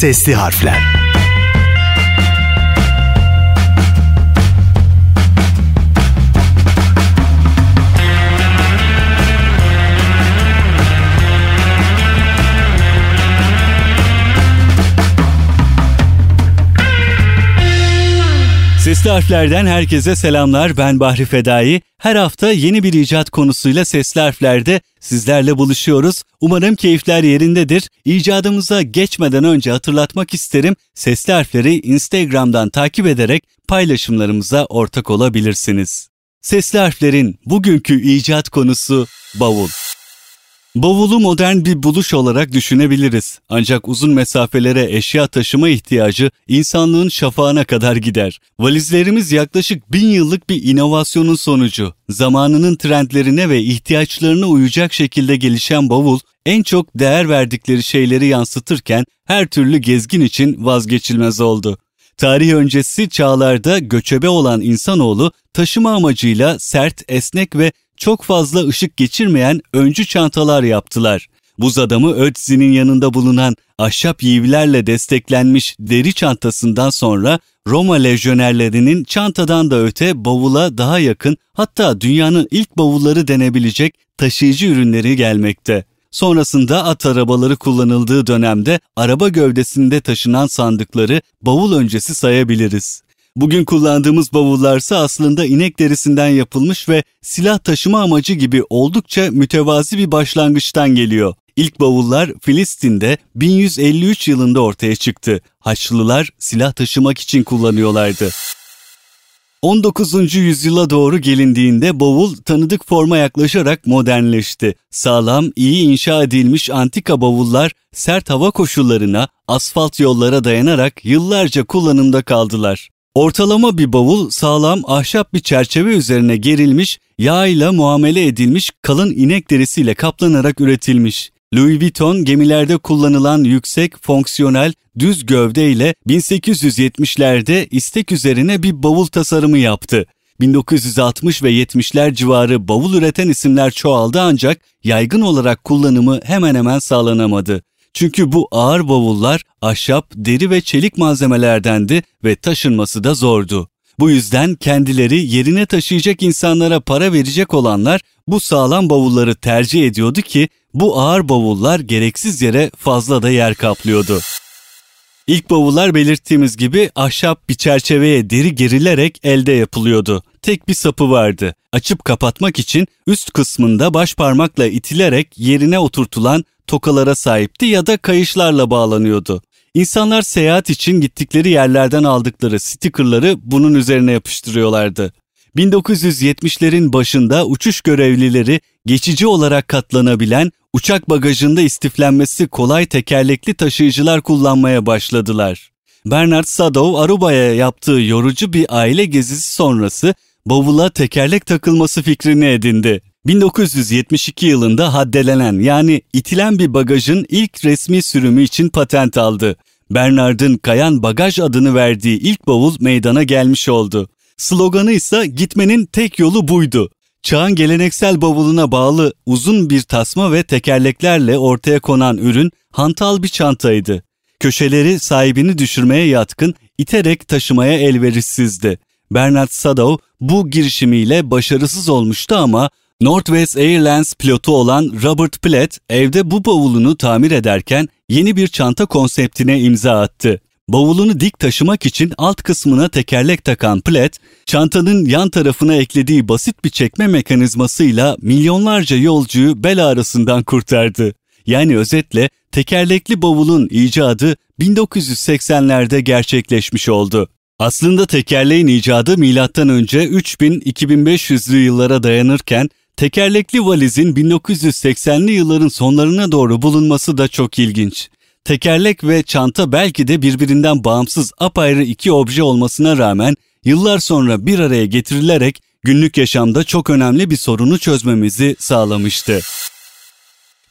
Sesli harfler. Sesli harflerden herkese selamlar. Ben Bahri Fedai. Her hafta yeni bir icat konusuyla sesli harflerde sizlerle buluşuyoruz. Umarım keyifler yerindedir. İcadımıza geçmeden önce hatırlatmak isterim. Sesli harfleri Instagram'dan takip ederek paylaşımlarımıza ortak olabilirsiniz. Sesli harflerin bugünkü icat konusu bavul. Bavulu modern bir buluş olarak düşünebiliriz. Ancak uzun mesafelere eşya taşıma ihtiyacı insanlığın şafağına kadar gider. Valizlerimiz yaklaşık bin yıllık bir inovasyonun sonucu. Zamanının trendlerine ve ihtiyaçlarına uyacak şekilde gelişen bavul, en çok değer verdikleri şeyleri yansıtırken her türlü gezgin için vazgeçilmez oldu. Tarih öncesi çağlarda göçebe olan insanoğlu taşıma amacıyla sert, esnek ve çok fazla ışık geçirmeyen öncü çantalar yaptılar. Buz adamı Ötzi'nin yanında bulunan ahşap yivlerle desteklenmiş deri çantasından sonra Roma lejyonerlerinin çantadan da öte bavula daha yakın hatta dünyanın ilk bavulları denebilecek taşıyıcı ürünleri gelmekte. Sonrasında at arabaları kullanıldığı dönemde araba gövdesinde taşınan sandıkları bavul öncesi sayabiliriz. Bugün kullandığımız bavullarsa aslında inek derisinden yapılmış ve silah taşıma amacı gibi oldukça mütevazi bir başlangıçtan geliyor. İlk bavullar Filistin'de 1153 yılında ortaya çıktı. Haçlılar silah taşımak için kullanıyorlardı. 19. yüzyıla doğru gelindiğinde bavul tanıdık forma yaklaşarak modernleşti. Sağlam, iyi inşa edilmiş antika bavullar sert hava koşullarına, asfalt yollara dayanarak yıllarca kullanımda kaldılar. Ortalama bir bavul sağlam ahşap bir çerçeve üzerine gerilmiş, yağ ile muamele edilmiş kalın inek derisiyle kaplanarak üretilmiş. Louis Vuitton gemilerde kullanılan yüksek, fonksiyonel, düz gövde ile 1870'lerde istek üzerine bir bavul tasarımı yaptı. 1960 ve 70'ler civarı bavul üreten isimler çoğaldı ancak yaygın olarak kullanımı hemen hemen sağlanamadı. Çünkü bu ağır bavullar ahşap, deri ve çelik malzemelerdendi ve taşınması da zordu. Bu yüzden kendileri yerine taşıyacak insanlara para verecek olanlar bu sağlam bavulları tercih ediyordu ki bu ağır bavullar gereksiz yere fazla da yer kaplıyordu. İlk bavullar belirttiğimiz gibi ahşap bir çerçeveye deri gerilerek elde yapılıyordu. Tek bir sapı vardı. Açıp kapatmak için üst kısmında baş parmakla itilerek yerine oturtulan tokalara sahipti ya da kayışlarla bağlanıyordu. İnsanlar seyahat için gittikleri yerlerden aldıkları stikerleri bunun üzerine yapıştırıyorlardı. 1970'lerin başında uçuş görevlileri geçici olarak katlanabilen, uçak bagajında istiflenmesi kolay tekerlekli taşıyıcılar kullanmaya başladılar. Bernard Sadow Aruba'ya yaptığı yorucu bir aile gezisi sonrası bavula tekerlek takılması fikrini edindi. 1972 yılında haddelenen yani itilen bir bagajın ilk resmi sürümü için patent aldı. Bernard'ın Kayan Bagaj adını verdiği ilk bavul meydana gelmiş oldu. Sloganı ise gitmenin tek yolu buydu. Çağın geleneksel bavuluna bağlı uzun bir tasma ve tekerleklerle ortaya konan ürün hantal bir çantaydı. Köşeleri sahibini düşürmeye yatkın, iterek taşımaya elverişsizdi. Bernard Sadow bu girişimiyle başarısız olmuştu ama Northwest Airlines pilotu olan Robert Platt evde bu bavulunu tamir ederken yeni bir çanta konseptine imza attı. Bavulunu dik taşımak için alt kısmına tekerlek takan Platt, çantanın yan tarafına eklediği basit bir çekme mekanizmasıyla milyonlarca yolcuyu bel ağrısından kurtardı. Yani özetle tekerlekli bavulun icadı 1980'lerde gerçekleşmiş oldu. Aslında tekerleğin icadı M.Ö. 3000-2500'lü yıllara dayanırken Tekerlekli valizin 1980'li yılların sonlarına doğru bulunması da çok ilginç. Tekerlek ve çanta belki de birbirinden bağımsız apayrı iki obje olmasına rağmen yıllar sonra bir araya getirilerek günlük yaşamda çok önemli bir sorunu çözmemizi sağlamıştı.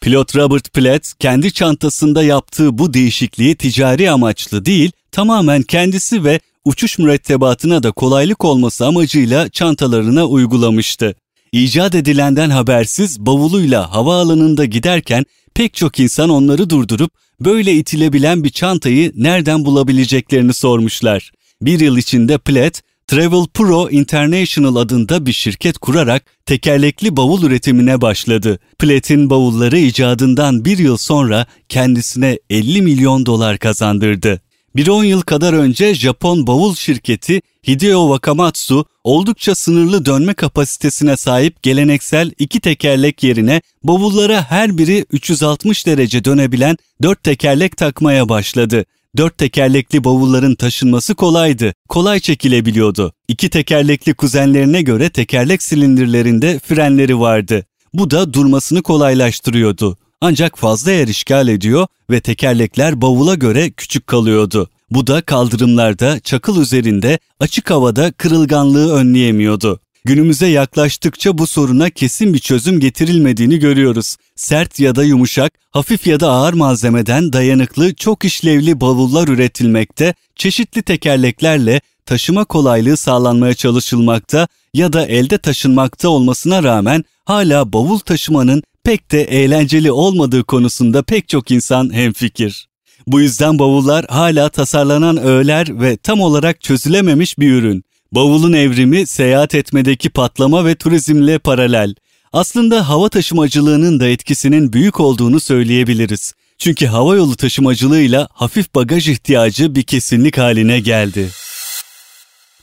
Pilot Robert Platt kendi çantasında yaptığı bu değişikliği ticari amaçlı değil, tamamen kendisi ve uçuş mürettebatına da kolaylık olması amacıyla çantalarına uygulamıştı. İcat edilenden habersiz bavuluyla havaalanında giderken pek çok insan onları durdurup böyle itilebilen bir çantayı nereden bulabileceklerini sormuşlar. Bir yıl içinde Plaid, Travel Pro International adında bir şirket kurarak tekerlekli bavul üretimine başladı. Plaid'in bavulları icadından bir yıl sonra kendisine 50 milyon dolar kazandırdı. Bir 10 yıl kadar önce Japon bavul şirketi Hideo Wakamatsu oldukça sınırlı dönme kapasitesine sahip geleneksel iki tekerlek yerine bavullara her biri 360 derece dönebilen dört tekerlek takmaya başladı. Dört tekerlekli bavulların taşınması kolaydı, kolay çekilebiliyordu. İki tekerlekli kuzenlerine göre tekerlek silindirlerinde frenleri vardı. Bu da durmasını kolaylaştırıyordu. Ancak fazla yer işgal ediyor ve tekerlekler bavula göre küçük kalıyordu. Bu da kaldırımlarda, çakıl üzerinde, açık havada kırılganlığı önleyemiyordu. Günümüze yaklaştıkça bu soruna kesin bir çözüm getirilmediğini görüyoruz. Sert ya da yumuşak, hafif ya da ağır malzemeden dayanıklı, çok işlevli bavullar üretilmekte, çeşitli tekerleklerle taşıma kolaylığı sağlanmaya çalışılmakta ya da elde taşınmakta olmasına rağmen hala bavul taşımanın pek de eğlenceli olmadığı konusunda pek çok insan hemfikir. Bu yüzden bavullar hala tasarlanan öğeler ve tam olarak çözülememiş bir ürün. Bavulun evrimi seyahat etmedeki patlama ve turizmle paralel. Aslında hava taşımacılığının da etkisinin büyük olduğunu söyleyebiliriz. Çünkü hava yolu taşımacılığıyla hafif bagaj ihtiyacı bir kesinlik haline geldi.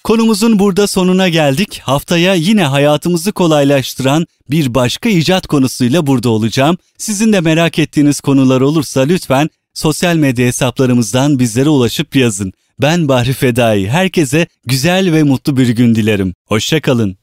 Konumuzun burada sonuna geldik. Haftaya yine hayatımızı kolaylaştıran bir başka icat konusuyla burada olacağım. Sizin de merak ettiğiniz konular olursa lütfen sosyal medya hesaplarımızdan bizlere ulaşıp yazın. Ben Bahri Fedai. Herkese güzel ve mutlu bir gün dilerim. Hoşçakalın.